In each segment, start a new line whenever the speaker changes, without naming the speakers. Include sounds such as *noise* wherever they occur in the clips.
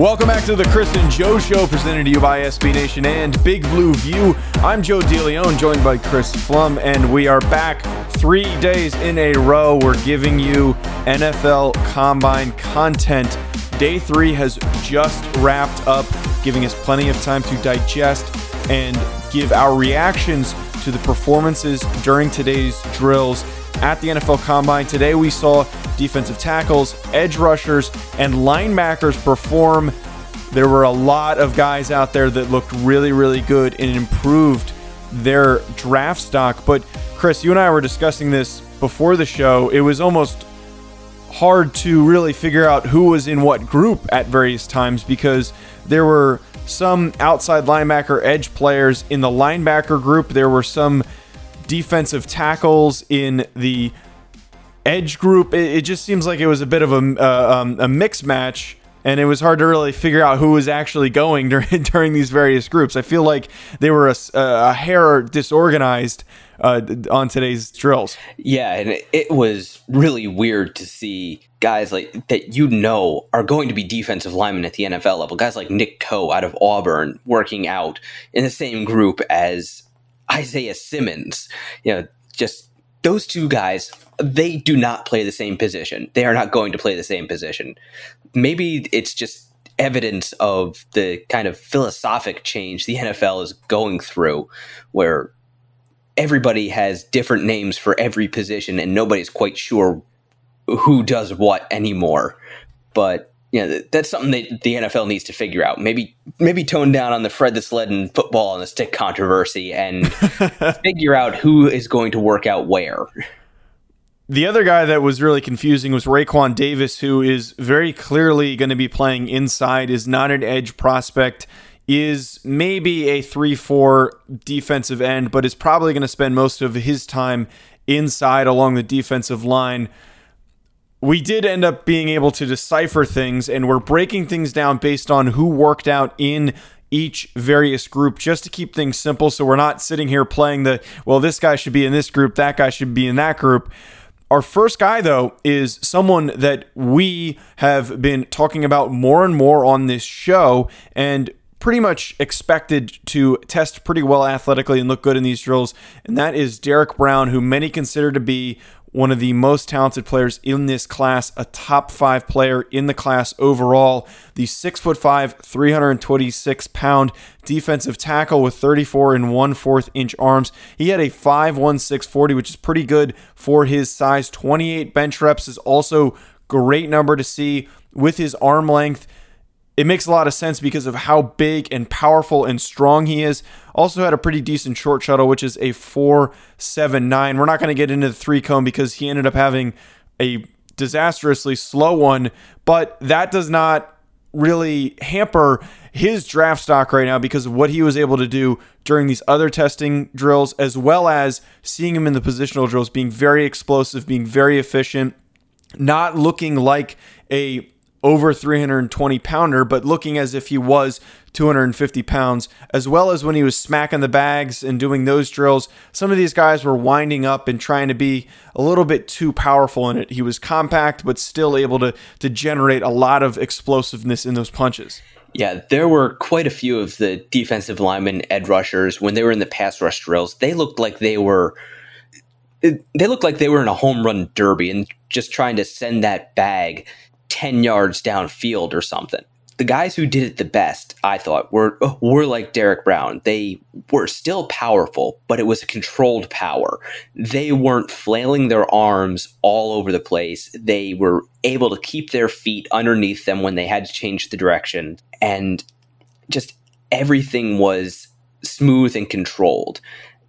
Welcome back to the Chris and Joe Show, presented to you by SB Nation and Big Blue View. I'm Joe DeLeon, joined by Chris Pflum, and we are back three days in a row. We're giving you NFL Combine content. Day three has just wrapped up, giving us plenty of time to digest and give our reactions to the performances during today's drills at the NFL Combine. Today we saw defensive tackles, edge rushers, and linebackers perform. There were a lot of guys out there that looked really, really good and improved their draft stock. But Chris, you and I were discussing this before the show. It was almost hard to really figure out who was in what group at various times because there were some outside linebacker edge players in the linebacker group. There were some defensive tackles in the edge group. It, it just seems like it was a bit of a, uh, um, a mix match, and it was hard to really figure out who was actually going *laughs* during during these various groups. I feel like they were a, a hair disorganized uh, on today's drills.
Yeah, and it, was really weird to see guys like that you know are going to be defensive linemen at the NFL level. Guys like Nick Coe out of Auburn working out in the same group as Isaiah Simmons. You know, just those two guys, they do not play the same position. They are not going to play the same position. Maybe it's just evidence of the kind of philosophic change the NFL is going through, where everybody has different names for every position and nobody's quite sure who does what anymore. But you know, that's something that the NFL needs to figure out. Maybe maybe tone down on the Fred the Sled and football and the stick controversy and *laughs* figure out who is going to work out where.
The other guy that was really confusing was Raekwon Davis, who is very clearly going to be playing inside, is not an edge prospect, is maybe a 3 4 defensive end, but is probably going to spend most of his time inside along the defensive line we did end up being able to decipher things and we're breaking things down based on who worked out in each various group just to keep things simple. So we're not sitting here playing the well this guy should be in this group that guy should be in that group. Our first guy though is someone that we have been talking about more and more on this show and pretty much expected to test pretty well athletically and look good in these drills. And that is Derrick Brown who many consider to be one of the most talented players in this class, a top five player in the class overall. The six foot five, 326 pound defensive tackle with 34 and one fourth inch arms. He had a 5.1640, which is pretty good for his size. 28 bench reps is also great number to see with his arm length it makes a lot of sense because of how big and powerful and strong he is. Also had a pretty decent short shuttle, which is a 4.79. We're not going to get into the three cone because he ended up having a disastrously slow one, but that does not really hamper his draft stock right now because of what he was able to do during these other testing drills, as well as seeing him in the positional drills being very explosive, being very efficient, not looking like a over 320 pounder, but looking as if he was 250 pounds, as well as when he was smacking the bags and doing those drills. Some of these guys were winding up and trying to be a little bit too powerful in it. He was compact, but still able to, to generate a lot of explosiveness in those punches.
Yeah, there were quite a few of the defensive linemen, edge rushers, when they were in the pass rush drills, they looked like they were they looked like they were in a home run derby and just trying to send that bag 10 yards downfield or something. The guys who did it the best, I thought, were were like Derrick Brown. They were still powerful, but it was a controlled power. They weren't flailing their arms all over the place. They were able to keep their feet underneath them when they had to change the direction and just everything was smooth and controlled.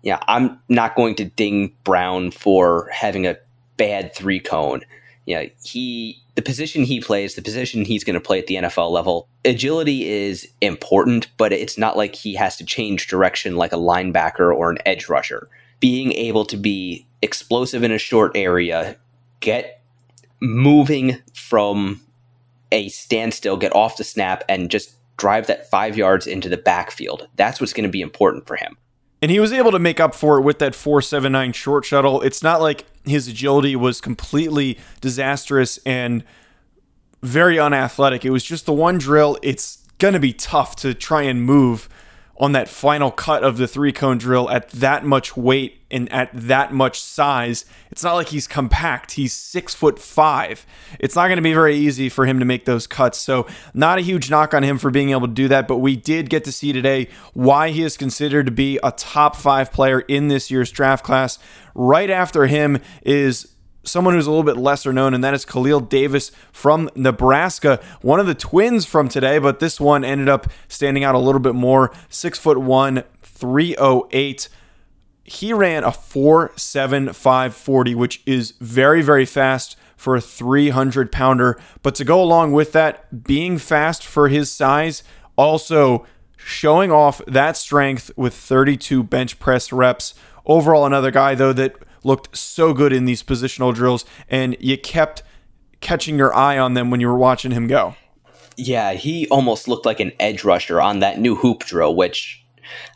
Yeah, I'm not going to ding Brown for having a bad three cone. Yeah, he the position he plays, the position he's going to play at the NFL level, agility is important, but it's not like he has to change direction like a linebacker or an edge rusher. Being able to be explosive in a short area, get moving from a standstill, get off the snap, and just drive that five yards into the backfield. That's what's going to be important for him.
And he was able to make up for it with that 479 short shuttle. It's not like his agility was completely disastrous and very unathletic. It was just the one drill. It's going to be tough to try and move on that final cut of the three cone drill at that much weight and at that much size. It's not like he's compact. He's six foot five. It's not going to be very easy for him to make those cuts. So, not a huge knock on him for being able to do that. But we did get to see today why he is considered to be a top five player in this year's draft class. Right after him is someone who's a little bit lesser known, and that is Khalil Davis from Nebraska, one of the twins from today, but this one ended up standing out a little bit more. Six foot one, 308. He ran a 4.7540, which is very, very fast for a 300 pounder. But to go along with that, being fast for his size, also showing off that strength with 32 bench press reps. Overall, another guy, though, that looked so good in these positional drills, and you kept catching your eye on them when you were watching him go.
Yeah, he almost looked like an edge rusher on that new hoop drill, which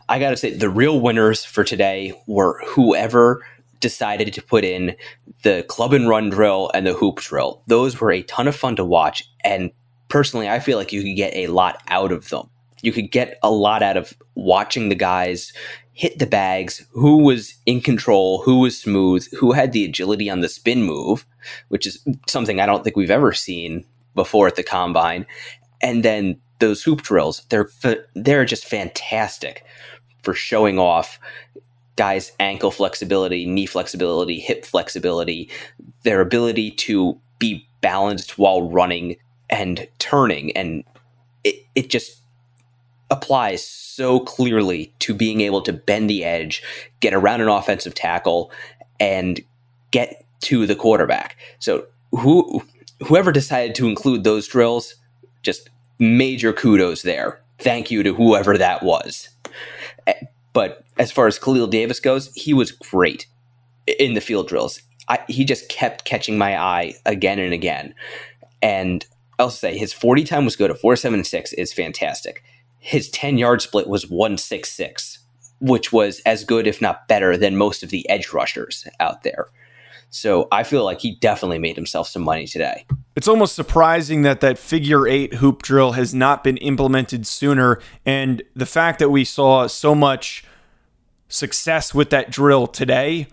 I got to say, the real winners for today were whoever decided to put in the club and run drill and the hoop drill. Those were a ton of fun to watch. And personally, I feel like you could get a lot out of them. You could get a lot out of watching the guys hit the bags, who was in control, who was smooth, who had the agility on the spin move, which is something I don't think we've ever seen before at the combine. And then those hoop drills, they're they're just fantastic for showing off guys' ankle flexibility, knee flexibility, hip flexibility, their ability to be balanced while running and turning and it, it just applies so clearly to being able to bend the edge, get around an offensive tackle, and get to the quarterback. So who whoever decided to include those drills, just major kudos there. Thank you to whoever that was. Eh, but as far as Khalil Davis goes, he was great in the field drills. I, he just kept catching my eye again and again. And I'll say his 40 time was good. A 476 is fantastic his 10 yard split was 166, which was as good, if not better, than most of the edge rushers out there. So I feel like he definitely made himself some money today.
It's almost surprising that that figure eight hoop drill has not been implemented sooner. And the fact that we saw so much success with that drill today,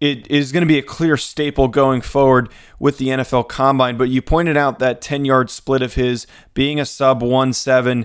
it is going to be a clear staple going forward with the NFL combine. But you pointed out that 10 yard split of his being a sub 1 7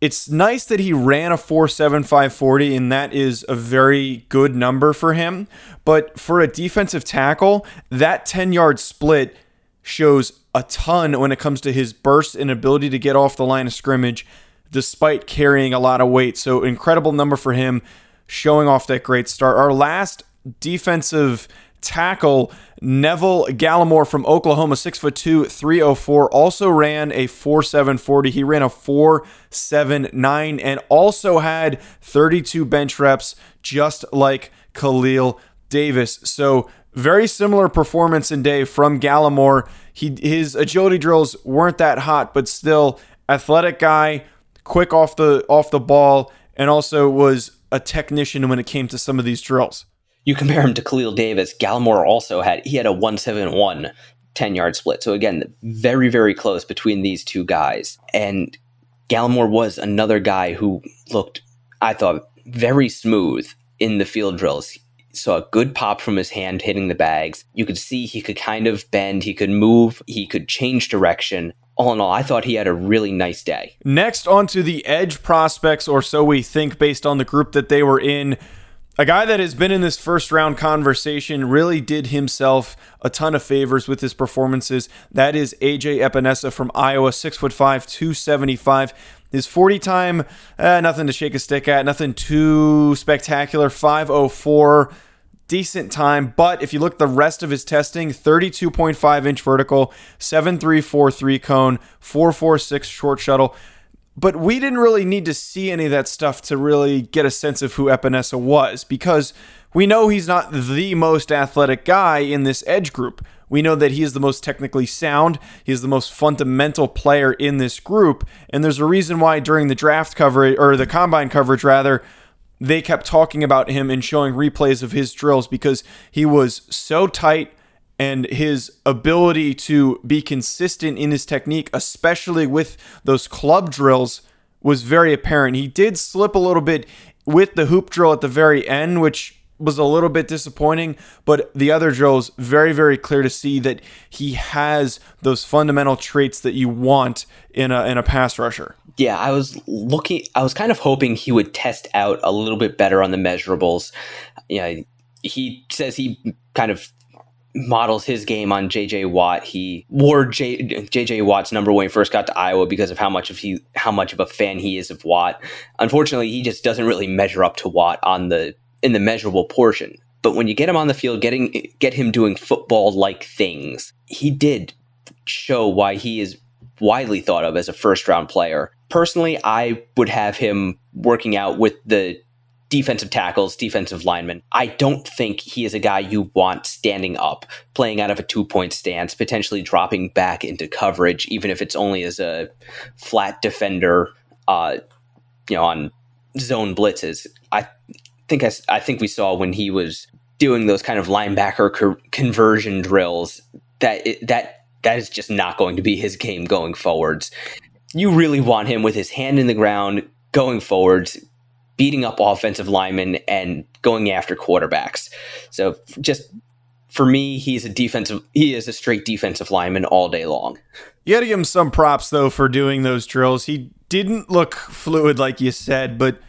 it's nice that he ran a 4.7540 and that is a very good number for him but for a defensive tackle that 10 yard split shows a ton when it comes to his burst and ability to get off the line of scrimmage despite carrying a lot of weight. So incredible number for him showing off that great start. Our last defensive tackle Neville Gallimore from Oklahoma, 6'2, 304, also ran a 4'740. He ran a 4'7'9 and also had 32 bench reps, just like Khalil Davis. So very similar performance in day from Gallimore. He his agility drills weren't that hot, but still athletic guy, quick off the off the ball, and also was a technician when it came to some of these drills.
You compare him to Khalil Davis. Gallimore also had he had a 171 10 yard split. So again, very, very close between these two guys. And Gallimore was another guy who looked, I thought, very smooth in the field drills. Saw a good pop from his hand hitting the bags. You could see he could kind of bend, he could move, he could change direction. All in all, I thought he had a really nice day.
Next, on to the edge prospects, or so we think based on the group that they were in. A guy that has been in this first round conversation really did himself a ton of favors with his performances. That is AJ Epenesa from Iowa, six foot five, 275. His 40 time, eh, nothing to shake a stick at, nothing too spectacular. 504, decent time. But if you look at the rest of his testing, 32.5 inch vertical, 7343 cone, 446 short shuttle but we didn't really need to see any of that stuff to really get a sense of who Epenesa was because we know he's not the most athletic guy in this edge group. We know that he is the most technically sound, he is the most fundamental player in this group, and there's a reason why during the draft coverage or the combine coverage rather, they kept talking about him and showing replays of his drills because he was so tight and his ability to be consistent in his technique, especially with those club drills, was very apparent. He did slip a little bit with the hoop drill at the very end, which was a little bit disappointing, but the other drills very very clear to see that he has those fundamental traits that you want in a in a pass rusher.
Yeah, I was looking I was kind of hoping he would test out a little bit better on the measurables. Yeah, he says he kind of models his game on JJ Watt. He wore JJ Watt's number when he first got to Iowa because of how much of he how much of a fan he is of Watt. Unfortunately, he just doesn't really measure up to Watt on the in the measurable portion. But when you get him on the field, getting get him doing football like things, he did show why he is widely thought of as a first round player. Personally, I would have him working out with the defensive tackles, defensive linemen. I don't think he is a guy you want standing up, playing out of a two point stance, potentially dropping back into coverage, even if it's only as a flat defender, uh, you know, on zone blitzes. I think I, I think we saw when he was doing those kind of linebacker co- conversion drills that it, that that is just not going to be his game going forwards. You really want him with his hand in the ground going forwards, beating up offensive linemen and going after quarterbacks. So just for me, he's a defensive. He is a straight defensive lineman all day long.
You got to give him some props though for doing those drills. He didn't look fluid like you said, but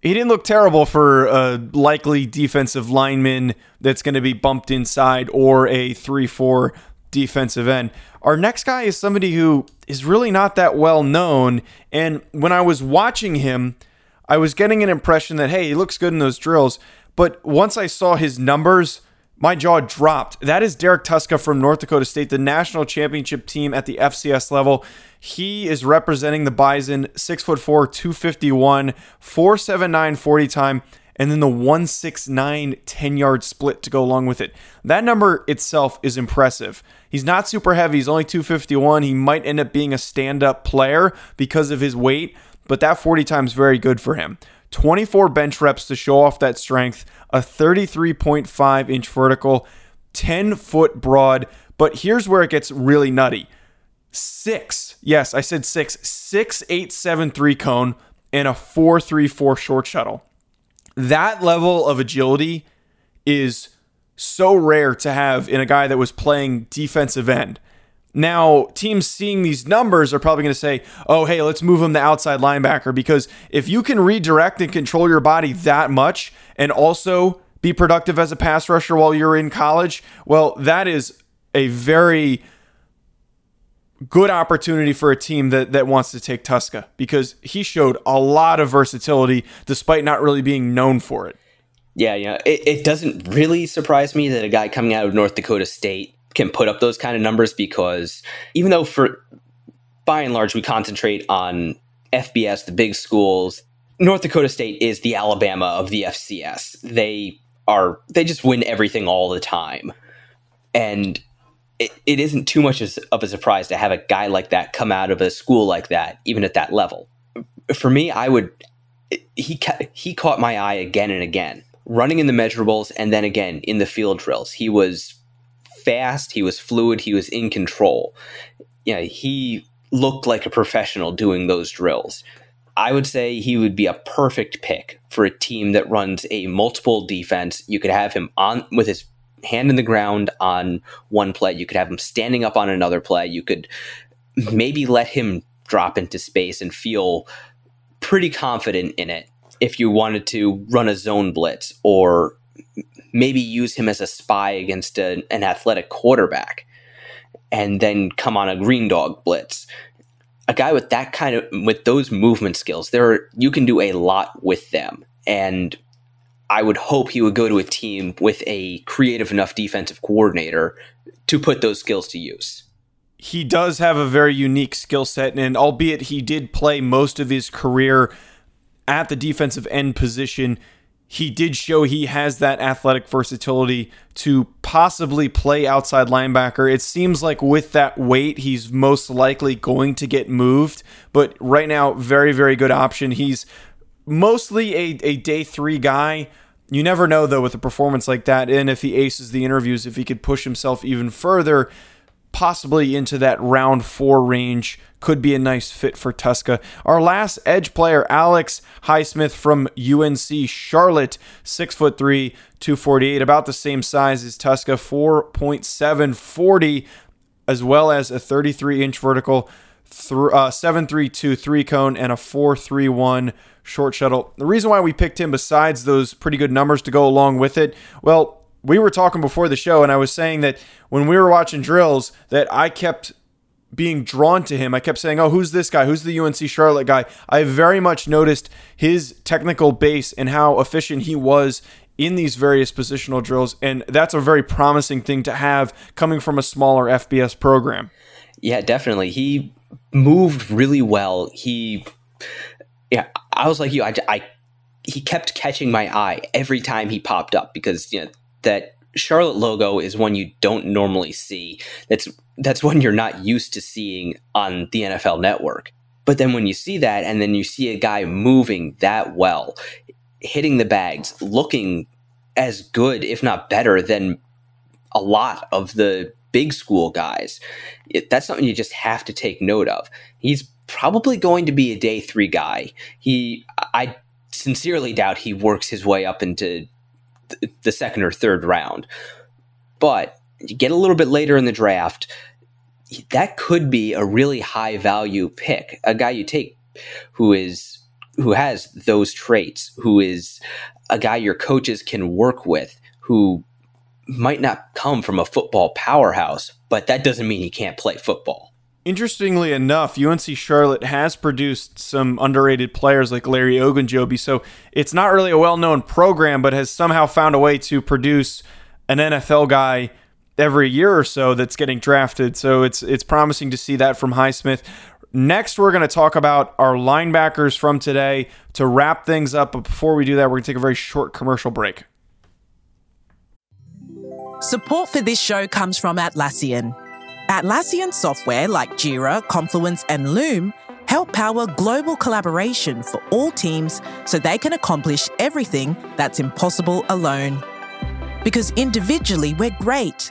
he didn't look terrible for a likely defensive lineman that's going to be bumped inside or a three-four defensive end. Our next guy is somebody who is really not that well known, and when I was watching him I was getting an impression that, hey, he looks good in those drills. But once I saw his numbers, my jaw dropped. That is Derrek Tuszka from North Dakota State, the national championship team at the FCS level. He is representing the Bison, 6'4, 251, 479 40 time, and then the 169 10 yard split to go along with it. That number itself is impressive. He's not super heavy, he's only 251. He might end up being a stand up player because of his weight, but that 40 times very good for him. 24 bench reps to show off that strength, a 33.5 inch vertical, 10 foot broad. But here's where it gets really nutty six, yes, I said six, six, eight, seven, three cone, and a four, three, four short shuttle. That level of agility is so rare to have in a guy that was playing defensive end. Now, teams seeing these numbers are probably going to say, oh, hey, let's move him to outside linebacker because if you can redirect and control your body that much and also be productive as a pass rusher while you're in college, well, that is a very good opportunity for a team that, that wants to take Tuszka because he showed a lot of versatility despite not really being known for it.
Yeah, yeah. It, it doesn't really surprise me that a guy coming out of North Dakota State can put up those kind of numbers because even though for by and large we concentrate on FBS, the big schools, North Dakota State is the Alabama of the FCS. They are they just win everything all the time. And it, it isn't too much of a surprise to have a guy like that come out of a school like that, even at that level. For me, I would he he caught my eye again and again, running in the measurables and then again in the field drills. He was fast, he was fluid, he was in control. Yeah, he looked like a professional doing those drills. I would say he would be a perfect pick for a team that runs a multiple defense. You could have him on with his hand in the ground on one play. You could have him standing up on another play. You could maybe let him drop into space and feel pretty confident in it if you wanted to run a zone blitz or maybe use him as a spy against a, an athletic quarterback and then come on a green dog blitz. A guy with that kind of with those movement skills, there are, you can do a lot with them. And I would hope he would go to a team with a creative enough defensive coordinator to put those skills to use.
He does have a very unique skill set, and albeit he did play most of his career at the defensive end position, he did show he has that athletic versatility to possibly play outside linebacker. It seems like with that weight, he's most likely going to get moved, but right now, very, very good option. He's mostly a, a day three guy. You never know, though, with a performance like that, and if he aces the interviews, if he could push himself even further, possibly into that round four range, could be a nice fit for Tuszka. Our last edge player, Alex Highsmith from UNC Charlotte, six foot three, 248, about the same size as Tuszka, 4.740, as well as a 33 inch vertical, uh, 732 three cone, and a 431 short shuttle. The reason why we picked him, besides those pretty good numbers to go along with it, well, we were talking before the show, and I was saying that when we were watching drills, that I kept being drawn to him. I kept saying, "Oh, who's this guy? Who's the UNC Charlotte guy?" I very much noticed his technical base and how efficient he was in these various positional drills, and that's a very promising thing to have coming from a smaller FBS program.
Yeah, definitely. He moved really well. He yeah, I was like you. I, I he kept catching my eye every time he popped up because you know that Charlotte logo is one you don't normally see. That's that's one you're not used to seeing on the NFL network. But then when you see that and then you see a guy moving that well, hitting the bags, looking as good if not better than a lot of the big school guys, it, that's something you just have to take note of. He's probably going to be a day three guy. He, I sincerely doubt he works his way up into the second or third round. But get a little bit later in the draft, that could be a really high value pick. A guy you take who is who has those traits, who is a guy your coaches can work with, who might not come from a football powerhouse, but that doesn't mean he can't play football.
Interestingly enough, UNC Charlotte has produced some underrated players like Larry Ogunjobi, so it's not really a well-known program, but has somehow found a way to produce an NFL guy every year or so that's getting drafted. So it's it's promising to see that from Highsmith. Next, we're going to talk about our linebackers from today to wrap things up. But before we do that, we're going to take a very short commercial break.
Support for this show comes from Atlassian. Atlassian software like Jira, Confluence, and Loom help power global collaboration for all teams so they can accomplish everything that's impossible alone. Because individually, we're great,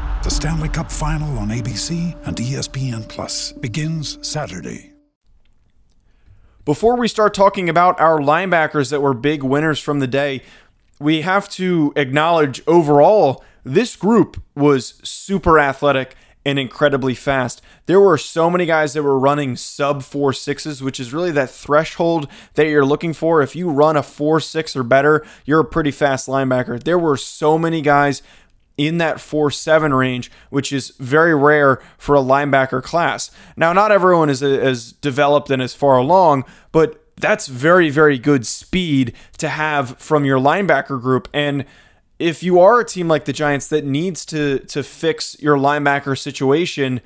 The Stanley Cup Final on ABC and ESPN Plus begins Saturday.
Before we start talking about our linebackers that were big winners from the day, we have to acknowledge overall this group was super athletic and incredibly fast. There were so many guys that were running sub four sixes, which is really that threshold that you're looking for. If you run a four six or better, you're a pretty fast linebacker. There were so many guys in that 4 7 range, which is very rare for a linebacker class. Now, not everyone is as developed and as far along, but that's very, very good speed to have from your linebacker group. And if you are a team like the Giants that needs to to fix your linebacker situation,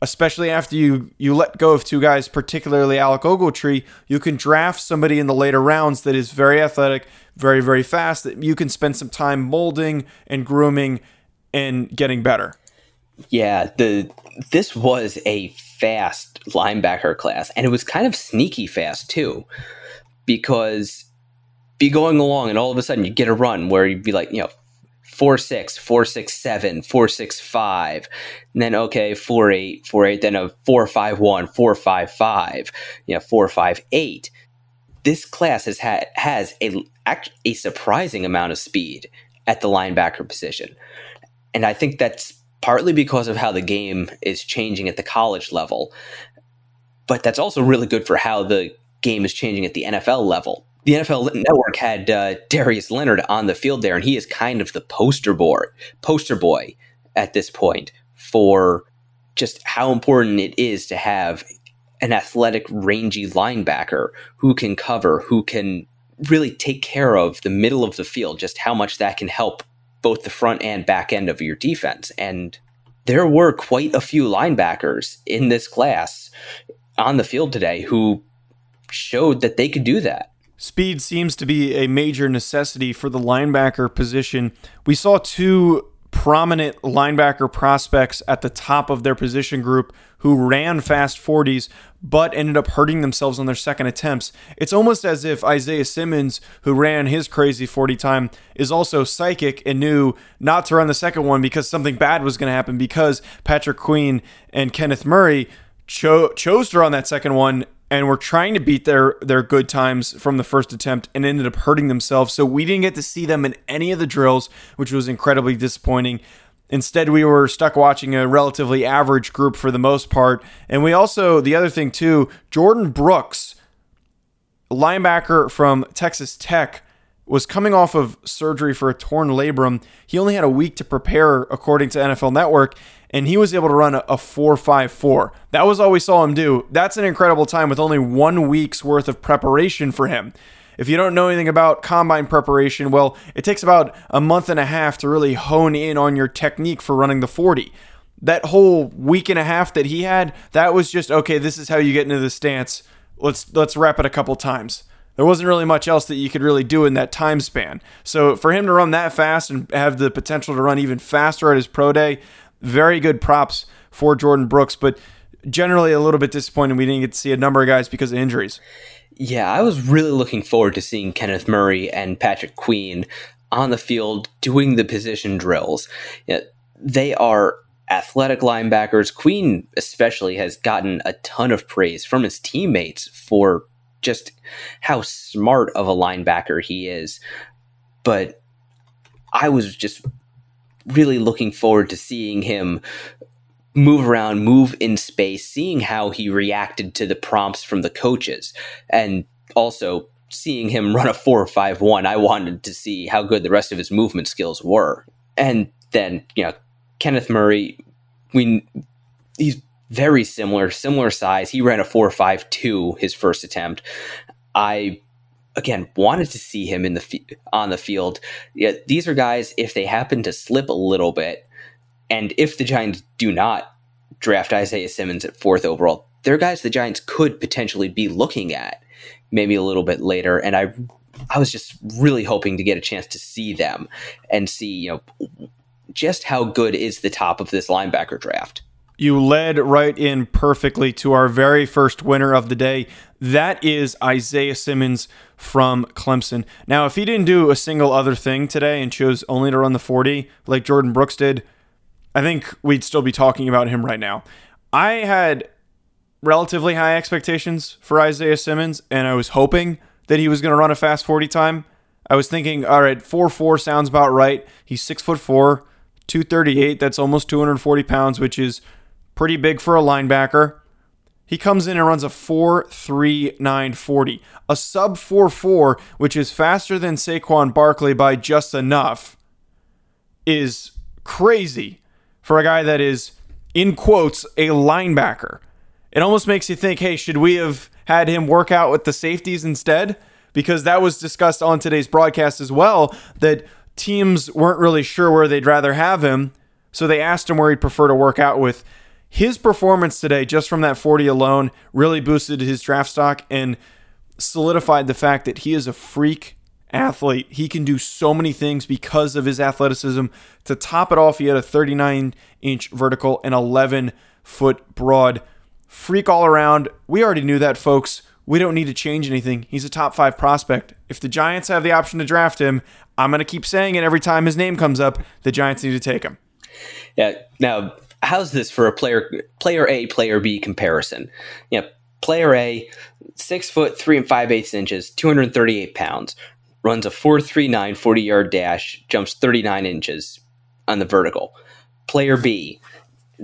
especially after you you let go of two guys, particularly Alec Ogletree, you can draft somebody in the later rounds that is very athletic, very, very fast that you can spend some time molding and grooming and getting better.
Yeah, the this was a fast linebacker class, and it was kind of sneaky fast too, because be going along and all of a sudden you get a run where you'd be like, you know, four six, four six seven, four six five, and then okay, four eight, four eight, then a four five one, four five five, you know, four five eight. This class has had has a a surprising amount of speed at the linebacker position. And I think that's partly because of how the game is changing at the college level. But that's also really good for how the game is changing at the NFL level. The NFL Network had uh, Darius Leonard on the field there, and he is kind of the poster boy, poster boy at this point for just how important it is to have an athletic, rangy linebacker who can cover, who can really take care of the middle of the field, just how much that can help both the front and back end of your defense. And there were quite a few linebackers in this class on the field today who showed that they could do that.
Speed seems to be a major necessity for the linebacker position. We saw two prominent linebacker prospects at the top of their position group who ran fast 40s but ended up hurting themselves on their second attempts. It's almost as if Isaiah Simmons, who ran his crazy 40 time, is also psychic and knew not to run the second one because something bad was going to happen because Patrick Queen and Kenneth Murray cho- chose to run that second one and we were trying to beat their their good times from the first attempt and ended up hurting themselves. So we didn't get to see them in any of the drills, which was incredibly disappointing. Instead, we were stuck watching a relatively average group for the most part. And we also, the other thing too, Jordyn Brooks, linebacker from Texas Tech, was coming off of surgery for a torn labrum. He only had a week to prepare, according to NFL Network, and he was able to run a, a 4.54. That was all we saw him do. That's an incredible time with only one week's worth of preparation for him. If you don't know anything about combine preparation, well, it takes about a month and a half to really hone in on your technique for running the 40. That whole week and a half that he had, that was just okay, this is how you get into the stance. Let's let's wrap it a couple times. There wasn't really much else that you could really do in that time span. So for him to run that fast and have the potential to run even faster at his pro day, very good props for Jordyn Brooks, but generally a little bit disappointed we didn't get to see a number of guys because of injuries.
Yeah, I was really looking forward to seeing Kenneth Murray and Patrick Queen on the field doing the position drills. They are athletic linebackers. Queen, especially, has gotten a ton of praise from his teammates for just how smart of a linebacker he is. But I was just really looking forward to seeing him move around, move in space, seeing how he reacted to the prompts from the coaches, and also seeing him run a four or five one. I wanted to see how good the rest of his movement skills were, and then you know Kenneth Murray, we he's very similar, similar size. He ran a four five two his first attempt. I again wanted to see him in the on the field. Yeah, these are guys if they happen to slip a little bit And if the Giants do not draft Isaiah Simmons at fourth overall, they're guys the Giants could potentially be looking at maybe a little bit later. And I I was just really hoping to get a chance to see them and see, you know, just how good is the top of this linebacker draft.
You led right in perfectly to our very first winner of the day. That is Isaiah Simmons from Clemson. Now, if he didn't do a single other thing today and chose only to run the 40 like Jordyn Brooks did, I think we'd still be talking about him right now. I had relatively high expectations for Isaiah Simmons, and I was hoping that he was going to run a fast 40 time. I was thinking, all right, 4 4 sounds about right. He's 6 foot 4, 238. That's almost 240 pounds, which is pretty big for a linebacker. He comes in and runs a 4.3940, a sub 4.4, which is faster than Saquon Barkley by just enough, is crazy for a guy that is, in quotes, a linebacker. It almost makes you think, hey, should we have had him work out with the safeties instead? Because that was discussed on today's broadcast as well, that teams weren't really sure where they'd rather have him. So they asked him where he'd prefer to work out with his performance today, just from that 40 alone, really boosted his draft stock and solidified the fact that he is a freak athlete. He can do so many things because of his athleticism. To top it off, he had a 39 inch vertical and 11 foot broad. Freak all around. We already knew that, folks. We don't need to change anything. He's a top five prospect. If the Giants have the option to draft him, I'm going to keep saying it every time his name comes up. The Giants need to take him.
Yeah. Now, how's this for a player player A player B comparison? Yeah, player A, six foot three and five eighths inches, two hundred thirty eight pounds, runs a 4.39 40 yard dash, jumps thirty nine inches on the vertical. Player B,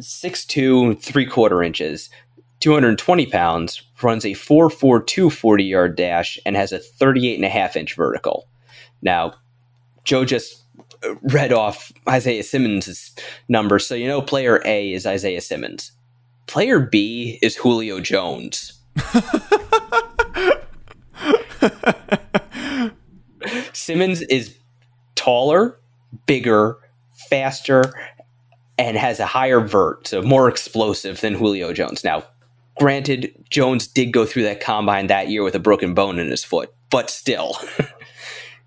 six two three quarter inches, 220 pounds, runs a 4.42 40 yard dash, and has a 38 and a half inch vertical. Now, Joe just read off Isaiah Simmons' number, so you know player A is Isaiah Simmons. Player B is Julio Jones. *laughs* Simmons is taller, bigger, faster, and has a higher vert, so more explosive than Julio Jones. Now, granted, Jones did go through that combine that year with a broken bone in his foot, but still. *laughs*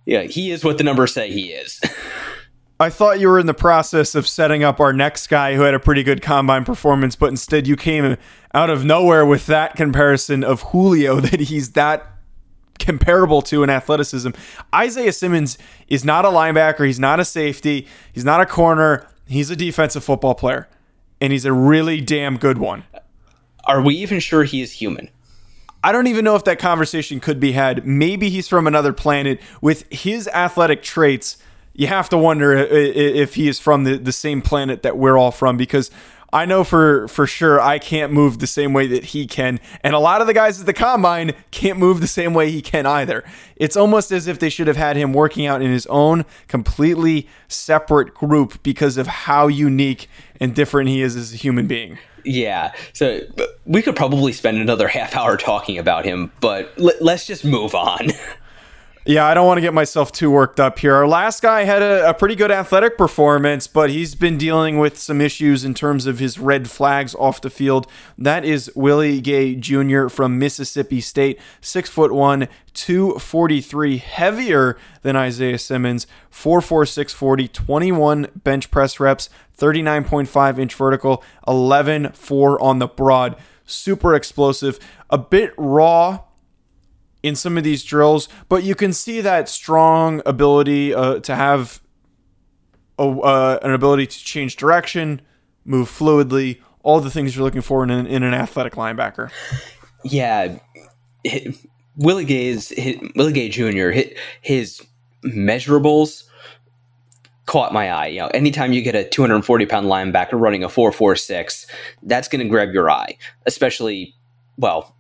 yeah, he is what the numbers say he is. *laughs*
I thought you were in the process of setting up our next guy who had a pretty good combine performance, but instead you came out of nowhere with that comparison of Julio *laughs* that he's that comparable to in athleticism. Isaiah Simmons is not a linebacker, he's not a safety, he's not a corner, he's a defensive football player, and he's a really damn good one.
Are we even sure he is human?
I don't even know if that conversation could be had. Maybe he's from another planet with his athletic traits you have to wonder if he is from the, same planet that we're all from because I know for for sure I can't move the same way that he can, and a lot of the guys at the combine can't move the same way he can either. It's almost as if they should have had him working out in his own completely separate group because of how unique and different he is as a human being.
Yeah, so we could probably spend another half hour talking about him, but let's just move on. *laughs*
Yeah, I don't want to get myself too worked up here. Our last guy had a, a, pretty good athletic performance, but he's been dealing with some issues in terms of his red flags off the field. That is Willie Gay Jr. from Mississippi State, six foot one, 243, heavier than Isaiah Simmons, 4'4", 40, 21 bench press reps, 39.5 inch vertical, 11 4 on the broad. Super explosive, a bit raw in some of these drills, but you can see that strong ability uh, to have a, uh, an ability to change direction, move fluidly, all the things you're looking for in an, in an athletic linebacker. *laughs*
Yeah, Willie Gay's Willie Gay Jr. his measurables caught my eye. You know, anytime you get a 240 pound linebacker running a 4.46, that's going to grab your eye, especially well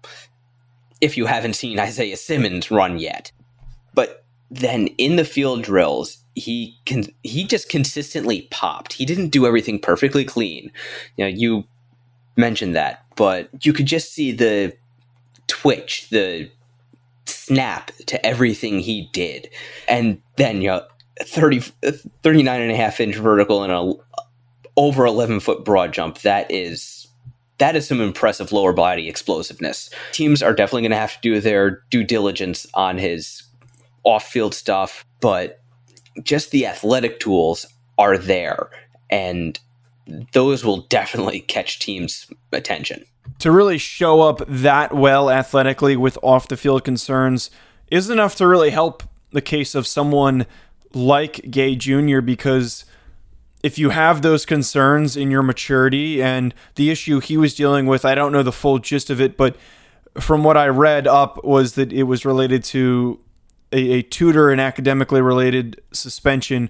if you haven't seen Isaiah Simmons run yet. But then in the field drills, he can he just consistently popped. He didn't do everything perfectly clean. You know, you mentioned that, but you could just see the twitch, the snap to everything he did. And then, you know, 30, 39 and a half inch vertical and a over 11 foot broad jump, that is that is some impressive lower body explosiveness. Teams are definitely going to have to do their due diligence on his off field stuff, but just the athletic tools are there. And those will definitely catch teams' attention.
To really show up that well athletically with off the field concerns is enough to really help the case of someone like Gay Jr. because if you have those concerns in your maturity and the issue he was dealing with, I don't know the full gist of it, but from what I read up was that it was related to a, a tutor and academically related suspension.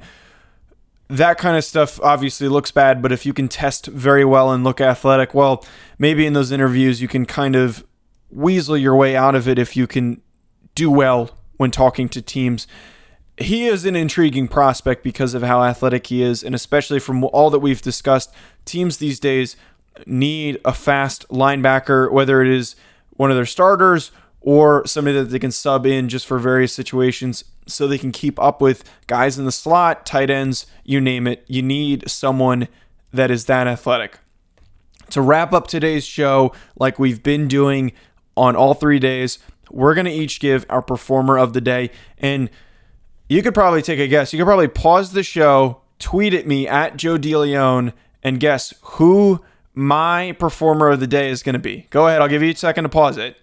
That kind of stuff obviously looks bad, but if you can test very well and look athletic, well, maybe in those interviews you can kind of weasel your way out of it if you can do well when talking to teams he is an intriguing prospect because of how athletic he is, and especially from all that we've discussed, teams these days need a fast linebacker, whether it is one of their starters or somebody that they can sub in just for various situations so they can keep up with guys in the slot, tight ends, you name it. You need someone that is that athletic. To wrap up today's show, like we've been doing on all three days, we're going to each give our performer of the day. And you could probably take a guess. You could probably pause the show, tweet at me at Joe DeLeone, and guess who my performer of the day is going to be. Go ahead. I'll give you a second to pause it.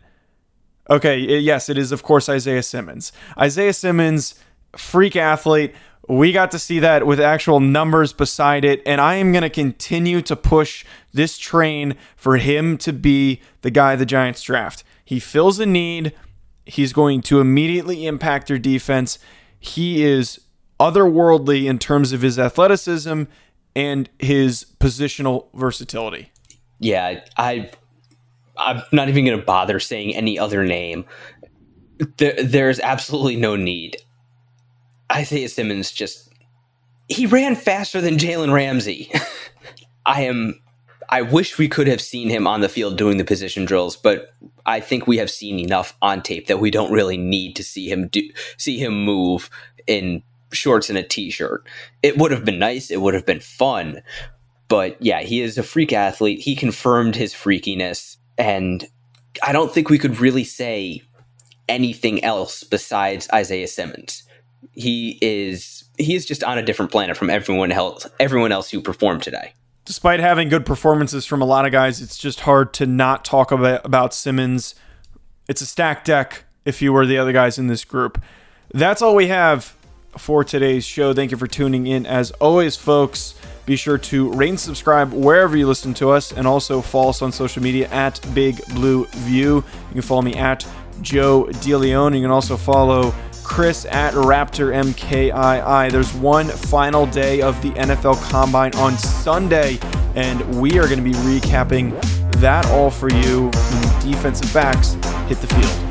Okay. Yes, it is, of course, Isaiah Simmons. Isaiah Simmons, freak athlete. We got to see that with actual numbers beside it. And I am going to continue to push this train for him to be the guy the Giants draft. He fills a need. He's going to immediately impact their defense he is otherworldly in terms of his athleticism and his positional versatility.
Yeah, I I'm not even going to bother saying any other name. There, there's absolutely no need. Isaiah Simmons just he ran faster than Jalen Ramsey. *laughs* I am I wish we could have seen him on the field doing the position drills, but I think we have seen enough on tape that we don't really need to see him do see him move in shorts and a t-shirt. It would have been nice, it would have been fun. But yeah, he is a freak athlete. He confirmed his freakiness and I don't think we could really say anything else besides Isaiah Simmons. He is he is just on a different planet from everyone else everyone else who performed today
despite having good performances from a lot of guys, it's just hard to not talk about, about Simmons. It's a stacked deck if you were the other guys in this group. That's all we have for today's show. Thank you for tuning in. As always, folks, be sure to rate and subscribe wherever you listen to us and also follow us on social media at Big Blue View. You can follow me at Joe DeLeone. You can also follow Chris at Raptor MKII. There's one final day of the NFL Combine on Sunday, and we are going to be recapping that all for you when defensive backs hit the field.